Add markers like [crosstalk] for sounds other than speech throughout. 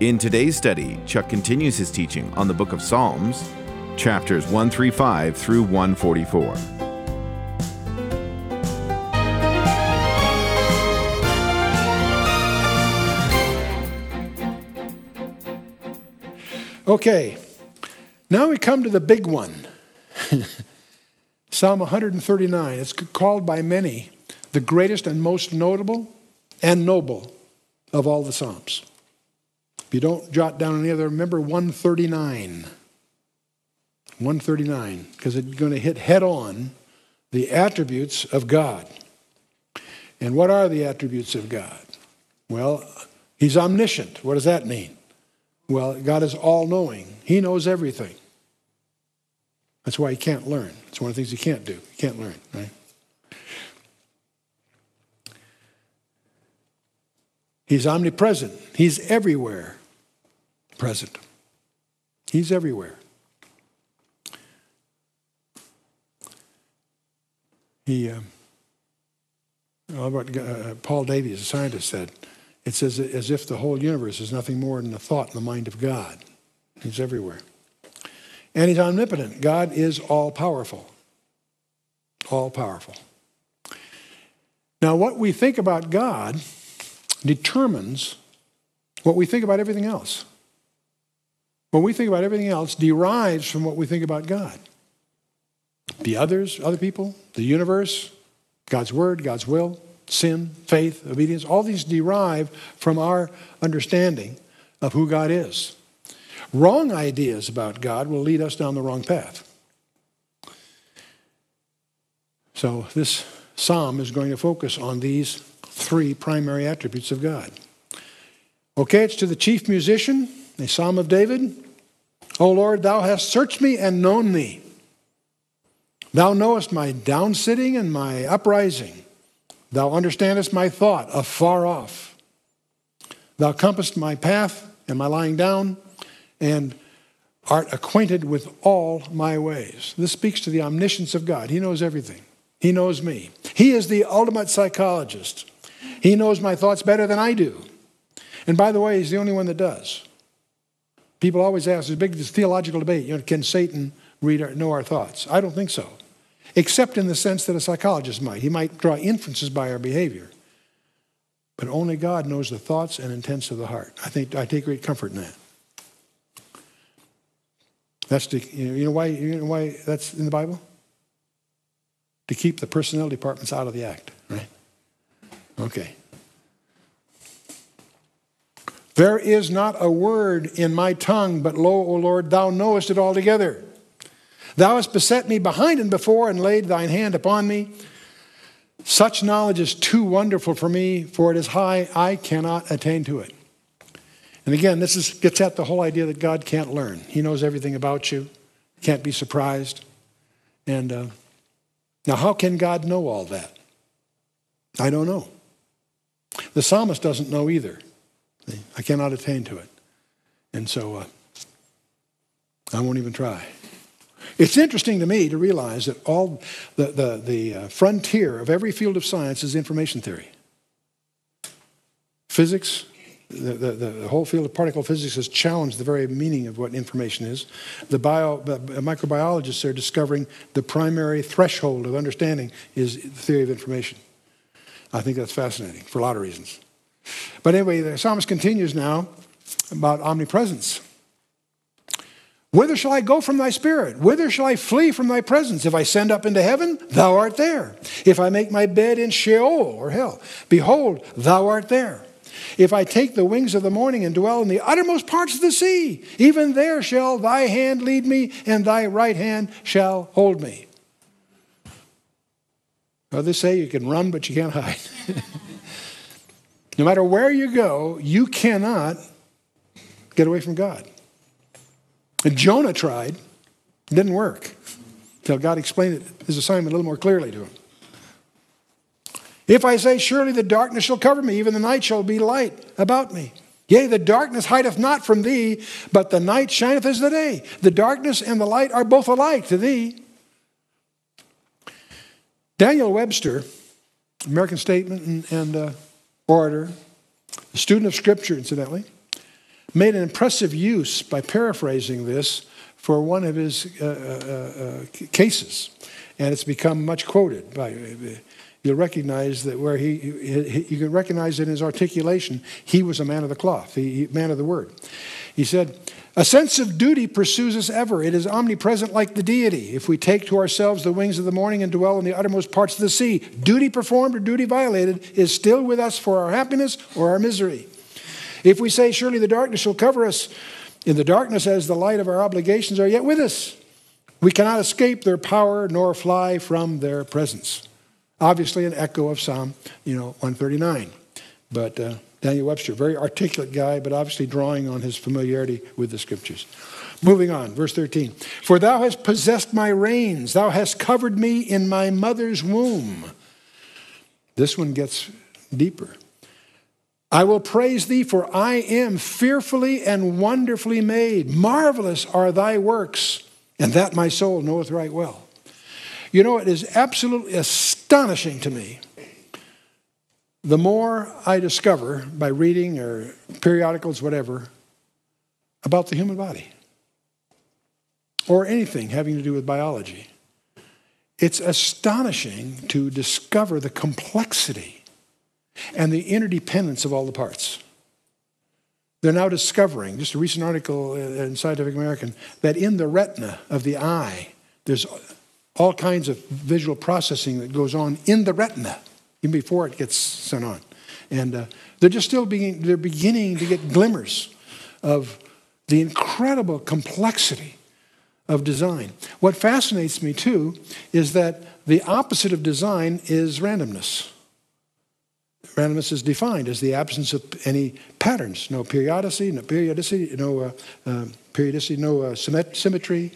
In today's study, Chuck continues his teaching on the book of Psalms, chapters 135 through 144. Okay, now we come to the big one [laughs] Psalm 139. It's called by many the greatest and most notable and noble of all the Psalms. If you don't jot down any other, remember 139. 139, because it's going to hit head on the attributes of God. And what are the attributes of God? Well, He's omniscient. What does that mean? Well, God is all knowing, He knows everything. That's why He can't learn. It's one of the things He can't do. He can't learn, right? He's omnipresent, He's everywhere present. He's everywhere. He, uh, what uh, Paul Davies, a scientist, said, it's as, as if the whole universe is nothing more than a thought in the mind of God. He's everywhere. And he's omnipotent. God is all powerful. All powerful. Now, what we think about God determines what we think about everything else. What we think about everything else derives from what we think about God. The others, other people, the universe, God's word, God's will, sin, faith, obedience, all these derive from our understanding of who God is. Wrong ideas about God will lead us down the wrong path. So, this psalm is going to focus on these three primary attributes of God. Okay, it's to the chief musician, a psalm of David. O Lord, thou hast searched me and known me. Thou knowest my downsitting and my uprising. Thou understandest my thought afar off. Thou compassest my path and my lying down, and art acquainted with all my ways. This speaks to the omniscience of God. He knows everything, He knows me. He is the ultimate psychologist. He knows my thoughts better than I do. And by the way, He's the only one that does. People always ask, a big theological debate, you know, can Satan read know our thoughts? I don't think so except in the sense that a psychologist might. He might draw inferences by our behavior. But only God knows the thoughts and intents of the heart. I think I take great comfort in that. That's to, you know why you know why that's in the Bible? To keep the personnel departments out of the act, right? Okay. There is not a word in my tongue, but lo, O Lord, thou knowest it altogether. Thou hast beset me behind and before and laid thine hand upon me. Such knowledge is too wonderful for me, for it is high, I cannot attain to it. And again, this is, gets at the whole idea that God can't learn. He knows everything about you, can't be surprised. And uh, now, how can God know all that? I don't know. The psalmist doesn't know either. I cannot attain to it. And so uh, I won't even try. It's interesting to me to realize that all the, the, the uh, frontier of every field of science is information theory. Physics, the, the, the, whole field of particle physics has challenged the very meaning of what information is. The bio, microbiologists are discovering the primary threshold of understanding is the theory of information. I think that's fascinating for a lot of reasons. But anyway, the psalmist continues now about omnipresence. Whither shall I go from thy spirit? Whither shall I flee from thy presence? If I send up into heaven, thou art there. If I make my bed in Sheol or hell, behold, thou art there. If I take the wings of the morning and dwell in the uttermost parts of the sea, even there shall thy hand lead me, and thy right hand shall hold me. Others say you can run, but you can't hide. [laughs] no matter where you go, you cannot get away from God. And Jonah tried, it didn't work until God explained it, his assignment a little more clearly to him. If I say, Surely the darkness shall cover me, even the night shall be light about me. Yea, the darkness hideth not from thee, but the night shineth as the day. The darkness and the light are both alike to thee. Daniel Webster, American statement and, and uh, orator, a student of Scripture, incidentally, made an impressive use by paraphrasing this for one of his uh, uh, uh cases. And it's become much quoted by you'll recognize that where he, you can recognize in his articulation, he was a man of the cloth, he, man of the word. He said, A sense of duty pursues us ever. It is omnipresent like the deity. If we take to ourselves the wings of the morning and dwell in the uttermost parts of the sea, duty performed or duty violated is still with us for our happiness or our misery. If we say, Surely the darkness shall cover us, in the darkness as the light of our obligations are yet with us. We cannot escape their power nor fly from their presence. Obviously, an echo of Psalm, you know, 139. But uh, Daniel Webster, very articulate guy, but obviously drawing on his familiarity with the scriptures. Moving on, verse 13. For thou hast possessed my reins, thou hast covered me in my mother's womb. This one gets deeper. I will praise thee, for I am fearfully and wonderfully made. Marvelous are thy works, and that my soul knoweth right well. You know, it is absolutely astonishing to me. The more I discover by reading or periodicals, whatever, about the human body or anything having to do with biology, it's astonishing to discover the complexity and the interdependence of all the parts. They're now discovering, just a recent article in Scientific American, that in the retina of the eye, there's all kinds of visual processing that goes on in the retina, even before it gets sent on. And uh, they're just still being, they're beginning to get glimmers of the incredible complexity of design. What fascinates me too is that the opposite of design is randomness. Randomness is defined as the absence of any patterns, no periodicity, no periodicity, no uh, uh, periodicity, no uh, symmetry,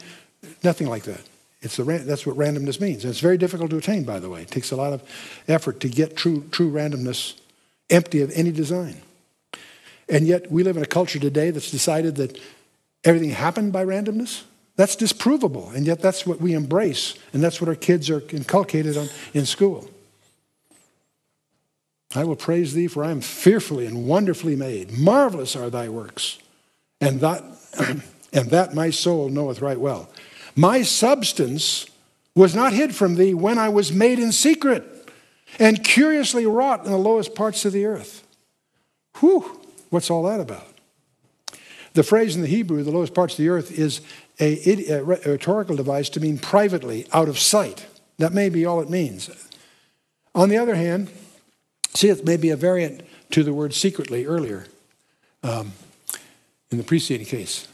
nothing like that. It's the, that's what randomness means. And it's very difficult to attain, by the way. It takes a lot of effort to get true, true randomness empty of any design. And yet, we live in a culture today that's decided that everything happened by randomness. That's disprovable. And yet, that's what we embrace. And that's what our kids are inculcated on in school. I will praise thee, for I am fearfully and wonderfully made. Marvelous are thy works. And that, [clears throat] and that my soul knoweth right well. My substance was not hid from thee when I was made in secret and curiously wrought in the lowest parts of the earth. Whew, what's all that about? The phrase in the Hebrew, the lowest parts of the earth, is a, rhetorical device to mean privately, out of sight. That may be all it means. On the other hand, see, it may be a variant to the word secretly earlier um, in the preceding case.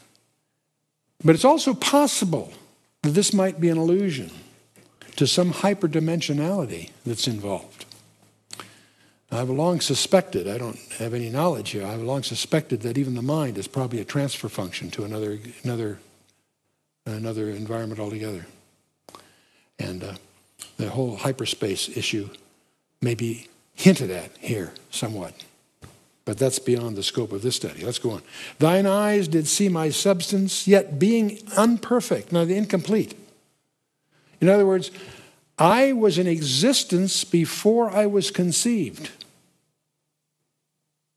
But it's also possible that this might be an allusion to some hyperdimensionality that's involved. I've long suspected, I don't have any knowledge here, I've long suspected that even the mind is probably a transfer function to another, another, another environment altogether. And uh, the whole hyperspace issue may be hinted at here somewhat. But that's beyond the scope of this study. Let's go on. Thine eyes did see my substance, yet being unperfect, now the incomplete. In other words, I was in existence before I was conceived,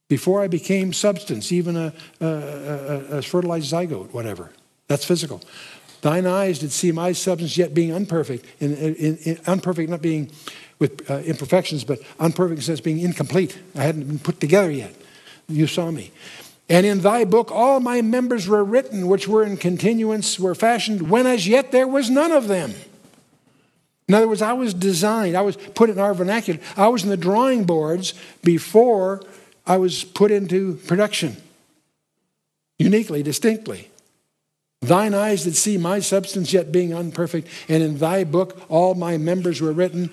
before I became substance, even a, a, a, a fertilized zygote, whatever. That's physical. Thine eyes did see my substance, yet being unperfect, in, in, in, unperfect not being with uh, imperfections, but unperfect sense being incomplete. I hadn't been put together yet. You saw me. And in thy book all my members were written, which were in continuance, were fashioned, when as yet there was none of them. In other words, I was designed, I was put in our vernacular, I was in the drawing boards before I was put into production, uniquely, distinctly. Thine eyes did see my substance yet being unperfect, and in thy book all my members were written,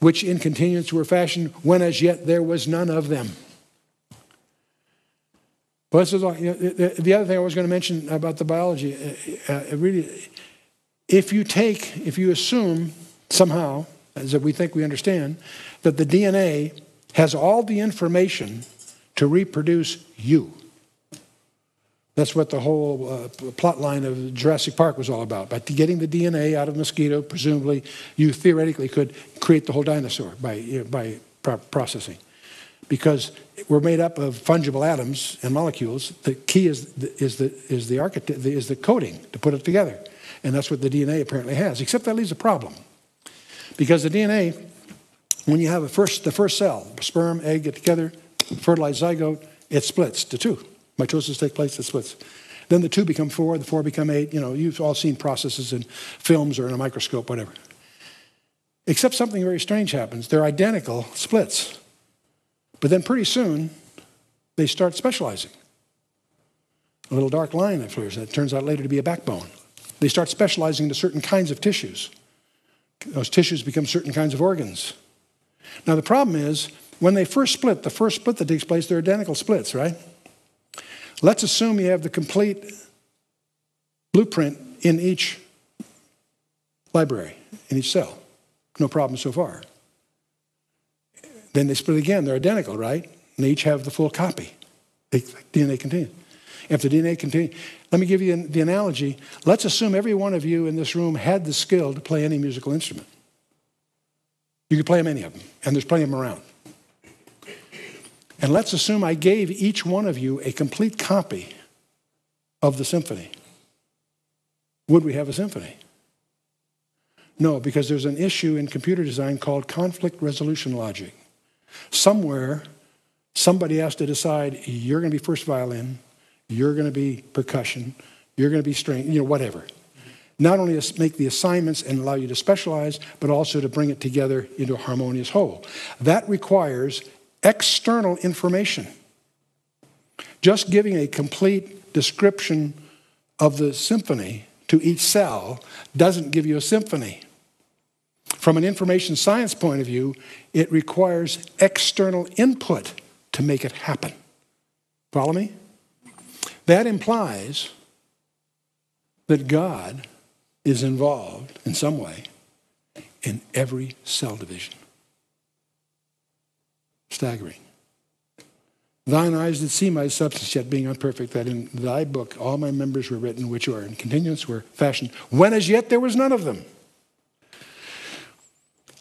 which in continuance were fashioned, when as yet there was none of them. Well, this is all, you know, the, the other thing I was going to mention about the biology. Uh, uh, really, if you take, if you assume somehow, as if we think we understand, that the DNA has all the information to reproduce you. That's what the whole uh, plot line of Jurassic Park was all about. By getting the DNA out of mosquito, presumably, you theoretically could create the whole dinosaur by, you know, by processing. Because we're made up of fungible atoms and molecules. The key is the, is the, is the, architect, is the coding to put it together. And that's what the DNA apparently has, except that leaves a problem. Because the DNA, when you have a first, the first cell, sperm, egg get together, fertilized zygote, it splits to two. Mitosis takes place, it splits. Then the two become four, the four become eight. You know, you've all seen processes in films or in a microscope, whatever. Except something very strange happens. They're identical splits. But then pretty soon, they start specializing. A little dark line that flares that turns out later to be a backbone. They start specializing into certain kinds of tissues. Those tissues become certain kinds of organs. Now, the problem is when they first split, the first split that takes place, they're identical splits, right? Let's assume you have the complete blueprint in each library, in each cell. No problem so far. Then they split again. They're identical, right? And they each have the full copy. DNA contains. If the DNA contains, let me give you the analogy. Let's assume every one of you in this room had the skill to play any musical instrument. You could play them any of them, and there's plenty of them around. And let's assume I gave each one of you a complete copy of the symphony. Would we have a symphony? No, because there's an issue in computer design called conflict resolution logic. Somewhere, somebody has to decide you're going to be first violin, you're going to be percussion, you're going to be string, you know, whatever. Not only to make the assignments and allow you to specialize, but also to bring it together into a harmonious whole. That requires external information. Just giving a complete description of the symphony to each cell doesn't give you a symphony. From an information science point of view, it requires external input to make it happen. Follow me? That implies that God is involved in some way in every cell division. Staggering. Thine eyes did see my substance yet being unperfect, that in thy book all my members were written, which are in continuance were fashioned, when as yet there was none of them.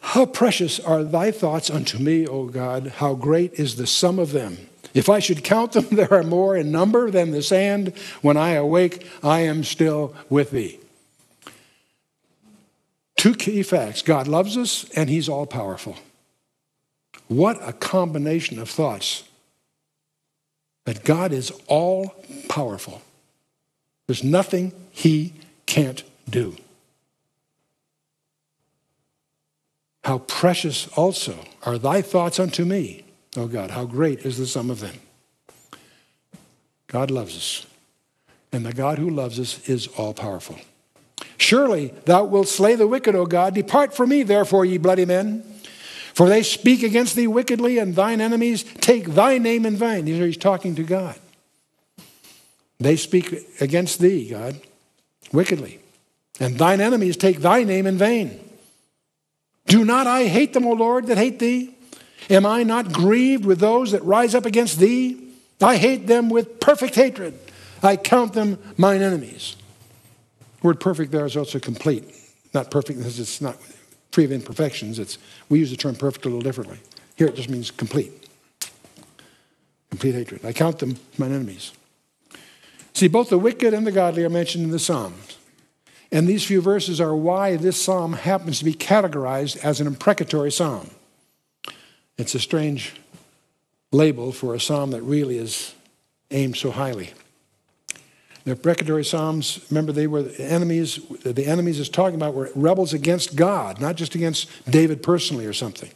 How precious are thy thoughts unto me, O God! How great is the sum of them! If I should count them, [laughs] there are more in number than the sand. When I awake, I am still with thee. Two key facts God loves us, and he's all powerful. What a combination of thoughts that God is all powerful. There's nothing he can't do. How precious also are thy thoughts unto me, O God. How great is the sum of them. God loves us, and the God who loves us is all powerful. Surely thou wilt slay the wicked, O God. Depart from me, therefore, ye bloody men. For they speak against thee wickedly, and thine enemies take thy name in vain. These are, He's talking to God. They speak against thee, God, wickedly. And thine enemies take thy name in vain. Do not I hate them, O Lord, that hate thee? Am I not grieved with those that rise up against thee? I hate them with perfect hatred. I count them mine enemies. The word perfect there is also complete. Not perfect because it's not free of imperfections. It's, we use the term perfect a little differently. Here it just means complete. Complete hatred. I count them mine enemies. See, both the wicked and the godly are mentioned in the Psalms. And these few verses are why this psalm happens to be categorized as an imprecatory psalm. It's a strange label for a psalm that really is aimed so highly. The imprecatory psalms, remember, they were enemies. The enemies is talking about were rebels against God, not just against David personally or something.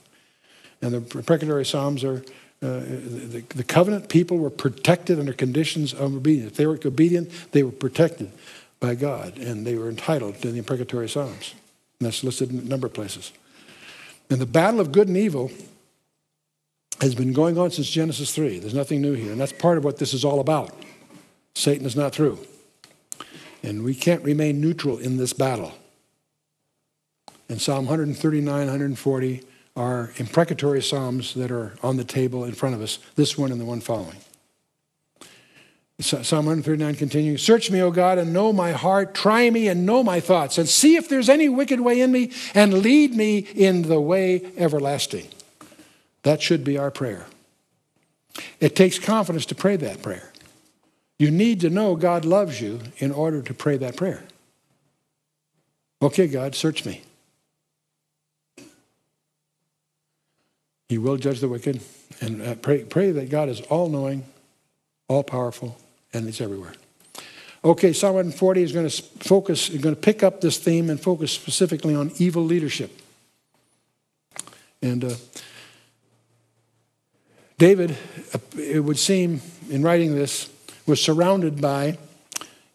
And the imprecatory psalms are uh, the, the covenant people were protected under conditions of obedience. If they were obedient, they were protected by God, and they were entitled to the imprecatory Psalms. And that's listed in a number of places. And the battle of good and evil has been going on since Genesis 3. There's nothing new here. And that's part of what this is all about. Satan is not through. And we can't remain neutral in this battle. And Psalm 139, 140 are imprecatory psalms that are on the table in front of us, this one and the one following. Psalm 139 continues Search me, O God, and know my heart. Try me and know my thoughts, and see if there's any wicked way in me, and lead me in the way everlasting. That should be our prayer. It takes confidence to pray that prayer. You need to know God loves you in order to pray that prayer. Okay, God, search me. He will judge the wicked. And uh, pray, pray that God is all knowing, all powerful, and it's everywhere. Okay, Psalm 140 is going to focus, is going to pick up this theme and focus specifically on evil leadership. And uh, David, uh, it would seem, in writing this, was surrounded by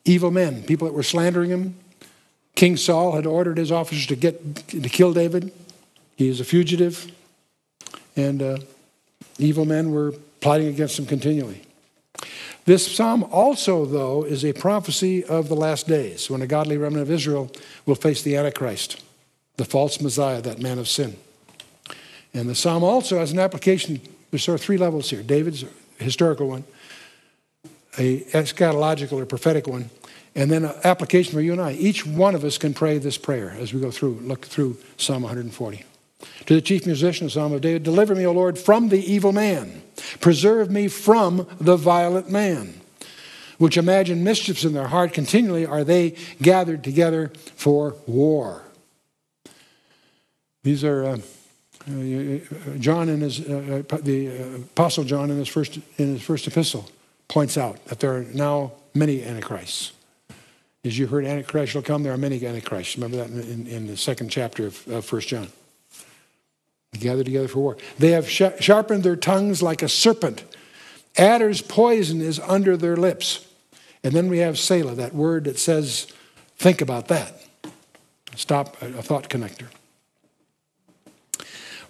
evil men, people that were slandering him. King Saul had ordered his officers to get to kill David. He is a fugitive, and uh, evil men were plotting against him continually. This psalm also, though, is a prophecy of the last days when a godly remnant of Israel will face the Antichrist, the false Messiah, that man of sin. And the psalm also has an application. There's sort of three levels here David's historical one, a eschatological or prophetic one, and then an application for you and I. Each one of us can pray this prayer as we go through, look through Psalm 140. To the chief musician, of Psalm of David, deliver me, O Lord, from the evil man. Preserve me from the violent man, which imagine mischiefs in their heart continually are they gathered together for war. These are uh, uh, John in his uh, uh the uh, apostle John in his first in his first epistle points out that there are now many antichrists. As you heard, antichrist shall come. There are many antichrists. Remember that in, in, in the second chapter of, First John. Gather together for war. They have sh- sharpened their tongues like a serpent. Adder's poison is under their lips. And then we have Selah, that word that says, think about that. Stop a thought connector.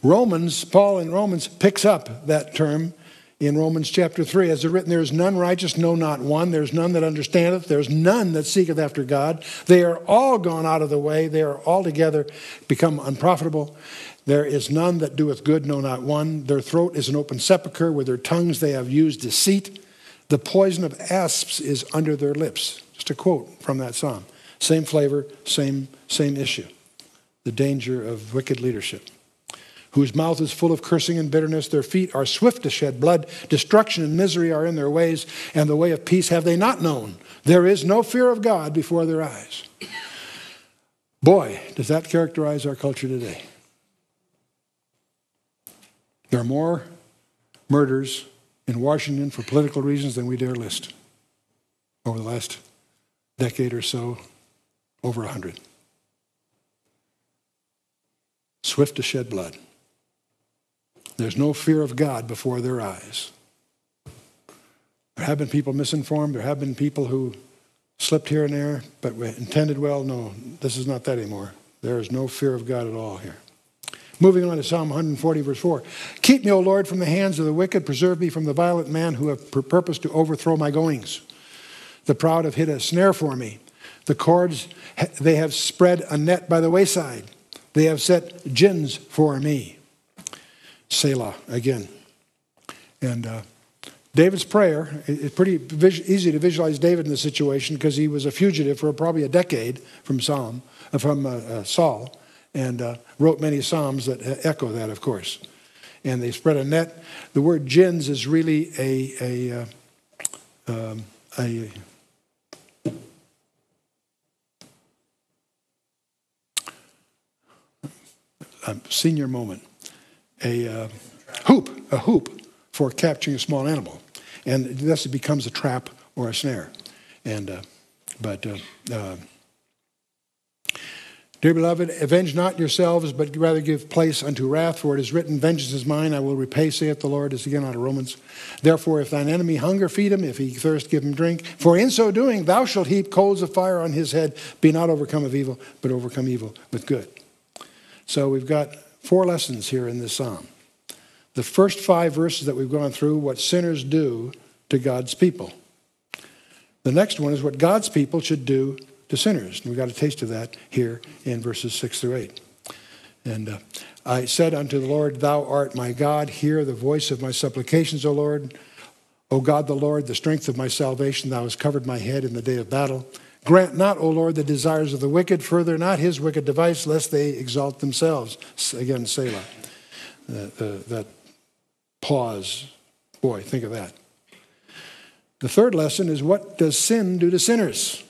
Romans, Paul in Romans picks up that term in Romans chapter 3. As it written, there is none righteous, no, not one. There's none that understandeth. There's none that seeketh after God. They are all gone out of the way. They are altogether become unprofitable. There is none that doeth good, no, not one. Their throat is an open sepulchre. With their tongues they have used deceit. The poison of asps is under their lips. Just a quote from that psalm. Same flavor, same, same issue. The danger of wicked leadership. Whose mouth is full of cursing and bitterness. Their feet are swift to shed blood. Destruction and misery are in their ways, and the way of peace have they not known. There is no fear of God before their eyes. Boy, does that characterize our culture today. There are more murders in Washington for political reasons than we dare list over the last decade or so, over a hundred. Swift to shed blood. There's no fear of God before their eyes. There have been people misinformed. There have been people who slipped here and there, but intended well. No, this is not that anymore. There is no fear of God at all here. Moving on to Psalm 140, verse 4. Keep me, O Lord, from the hands of the wicked. Preserve me from the violent man who have purposed to overthrow my goings. The proud have hid a snare for me. The cords, they have spread a net by the wayside. They have set gins for me. Selah again. And uh, David's prayer, it's pretty easy to visualize David in this situation because he was a fugitive for probably a decade from Psalm, uh, from uh, uh, Saul and uh, wrote many psalms that echo that, of course. And they spread a net. The word gins is really a, a, uh, um, a a senior moment, a uh, hoop, a hoop for capturing a small animal, and thus it becomes a trap or a snare. And uh, but uh, uh Dear beloved, avenge not yourselves, but rather give place unto wrath, for it is written, Vengeance is mine, I will repay, saith the Lord. Is again out of Romans. Therefore, if thine enemy hunger, feed him. If he thirst, give him drink. For in so doing, thou shalt heap coals of fire on his head. Be not overcome of evil, but overcome evil with good. So we've got four lessons here in this psalm. the first five verses that we've gone through, what sinners do to God's people. The next one is what God's people should do to sinners. And we got a taste of that here in verses 6 through 8. And uh, I said unto the Lord, Thou art my God, hear the voice of my supplications, O Lord. O God the Lord, the strength of my salvation, thou hast covered my head in the day of battle. Grant not, O Lord, the desires of the wicked, further not his wicked device, lest they exalt themselves. Again, Selah. Uh, uh, that pause. Boy, think of that. The third lesson is what does sin do to sinners?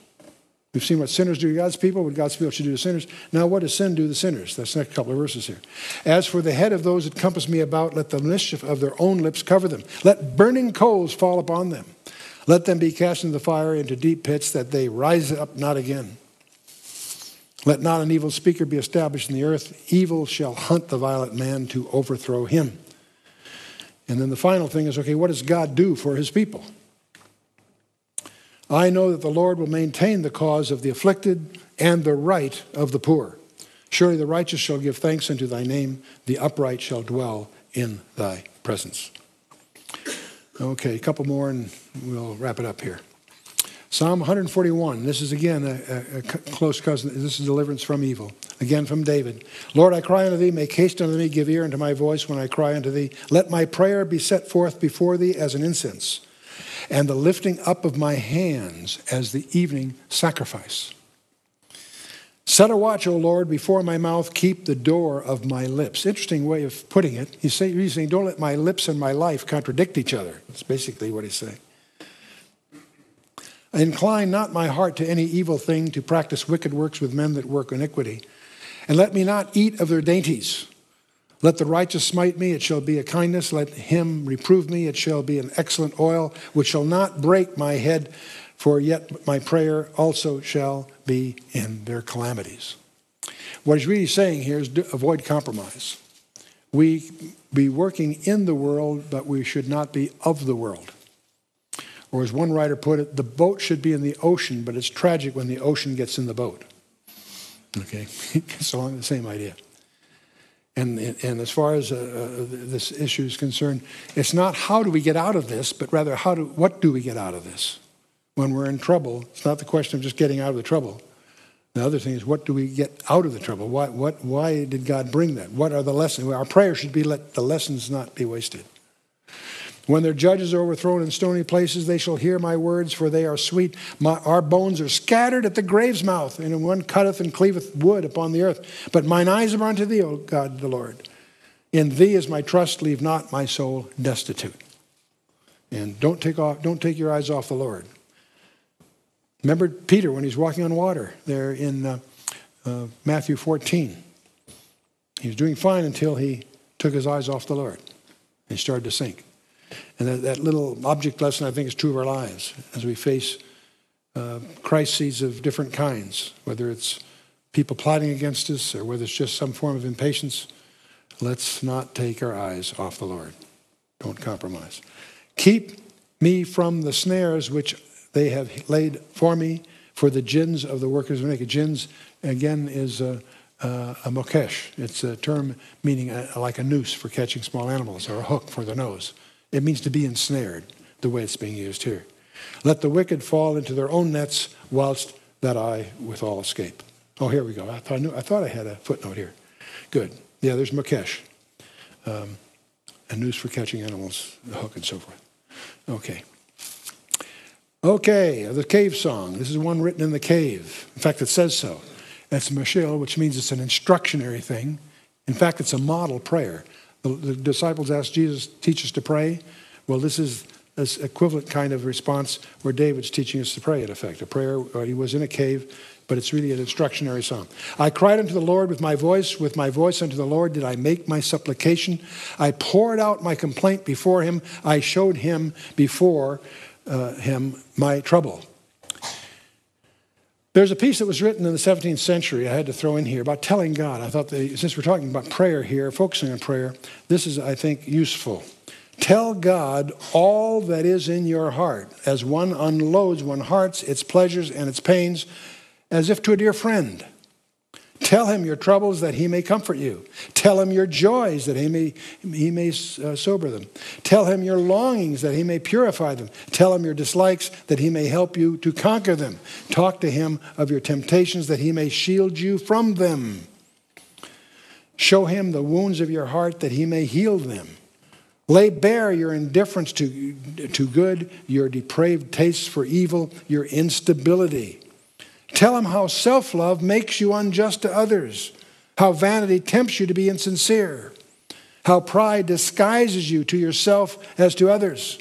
We've seen what sinners do to God's people, what God's people should do to sinners. Now, what does sin do to sinners? That's the next couple of verses here. As for the head of those that compass me about, let the mischief of their own lips cover them. Let burning coals fall upon them. Let them be cast into the fire, into deep pits, that they rise up not again. Let not an evil speaker be established in the earth. Evil shall hunt the violent man to overthrow him. And then the final thing is okay, what does God do for his people? I know that the Lord will maintain the cause of the afflicted and the right of the poor. Surely the righteous shall give thanks unto thy name, the upright shall dwell in thy presence. Okay, a couple more and we'll wrap it up here. Psalm 141. This is again a, a, a, close cousin. This is deliverance from evil. Again from David. Lord, I cry unto thee, make haste unto me, give ear unto my voice when I cry unto thee. Let my prayer be set forth before thee as an incense and the lifting up of my hands as the evening sacrifice. Set a watch, O Lord, before my mouth, keep the door of my lips. Interesting way of putting it. He's saying, don't let my lips and my life contradict each other. That's basically what he's saying. Incline not my heart to any evil thing, to practice wicked works with men that work iniquity. And let me not eat of their dainties. Let the righteous smite me, it shall be a kindness. Let him reprove me, it shall be an excellent oil, which shall not break my head, for yet my prayer also shall be in their calamities. What he's really saying here is avoid compromise. We be working in the world, but we should not be of the world. Or as one writer put it, the boat should be in the ocean, but it's tragic when the ocean gets in the boat. Okay, [laughs] it's along the same idea. And, and as far as uh, uh, this issue is concerned, it's not how do we get out of this, but rather how do, what do we get out of this? When we're in trouble, it's not the question of just getting out of the trouble. The other thing is, what do we get out of the trouble? Why, what, why did God bring that? What are the lessons? Our prayer should be let the lessons not be wasted. When their judges are overthrown in stony places, they shall hear my words, for they are sweet. My, our bones are scattered at the grave's mouth, and one cutteth and cleaveth wood upon the earth. But mine eyes are unto thee, O God the Lord. In thee is my trust, leave not my soul destitute. And don't take, off, don't take your eyes off the Lord. Remember Peter when he's walking on water there in uh, uh, Matthew 14. He was doing fine until he took his eyes off the Lord. And started to sink. And that, that little object lesson, I think, is true of our lives as we face uh, crises of different kinds, whether it's people plotting against us or whether it's just some form of impatience. Let's not take our eyes off the Lord. Don't compromise. Keep me from the snares which they have laid for me, for the gins of the workers of iniquity. Gins, again, is a, a, a mokesh. It's a term meaning a, like a noose for catching small animals or a hook for the nose. It means to be ensnared, the way it's being used here. Let the wicked fall into their own nets, whilst that I withal escape. Oh, here we go. I thought I, knew, I, thought I had a footnote here. Good. Yeah, there's Mokesh. Um, a noose for catching animals, a hook, and so forth. Okay. Okay, the cave song. This is one written in the cave. In fact, it says so. That's Mashil, which means it's an instructionary thing. In fact, it's a model prayer. The, the disciples asked Jesus, teach us to pray. Well, this is this equivalent kind of response where David's teaching us to pray, in effect. A prayer, uh, he was in a cave, but it's really an instructionary song. I cried unto the Lord with my voice, with my voice unto the Lord did I make my supplication. I poured out my complaint before him. I showed him before uh, him my trouble. There's a piece that was written in the 17th century I had to throw in here about telling God. I thought that since we're talking about prayer here, focusing on prayer, this is, I think, useful. Tell God all that is in your heart as one unloads one's hearts, its pleasures, and its pains, as if to a dear friend. Tell him your troubles that he may comfort you. Tell him your joys that he may, he may uh, sober them. Tell him your longings that he may purify them. Tell him your dislikes that he may help you to conquer them. Talk to him of your temptations that he may shield you from them. Show him the wounds of your heart that he may heal them. Lay bare your indifference to, to good, your depraved tastes for evil, your instability. Tell him how self love makes you unjust to others, how vanity tempts you to be insincere, how pride disguises you to yourself as to others.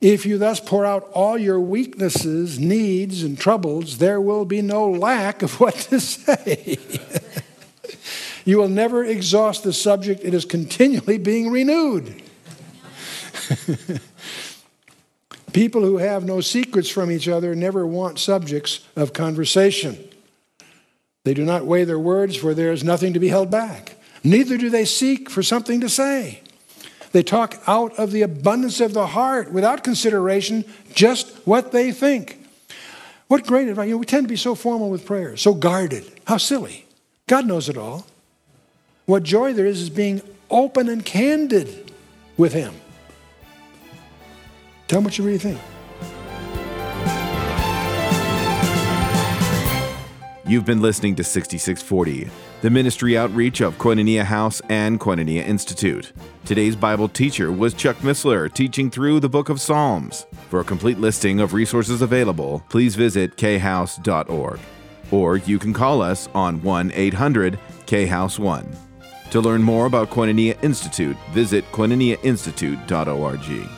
If you thus pour out all your weaknesses, needs, and troubles, there will be no lack of [laughs] what to say. you will never exhaust the subject, it is continually being renewed. [laughs] People who have no secrets from each other never want subjects of conversation. They do not weigh their words, for there is nothing to be held back. Neither do they seek for something to say. They talk out of the abundance of the heart without consideration just what they think. What great advice. You know, we tend to be so formal with prayer, so guarded. How silly. God knows it all. What joy there is is being open and candid with Him. Tell them what you really think. You've been listening to 6640, the ministry outreach of Koinonia House and Koinonia Institute. Today's Bible teacher was Chuck Missler, teaching through the book of Psalms. For a complete listing of resources available, please visit khouse.org. Or you can call us on 1 800 khouse 1. To learn more about Koinonia Institute, visit koinoniainstitute.org.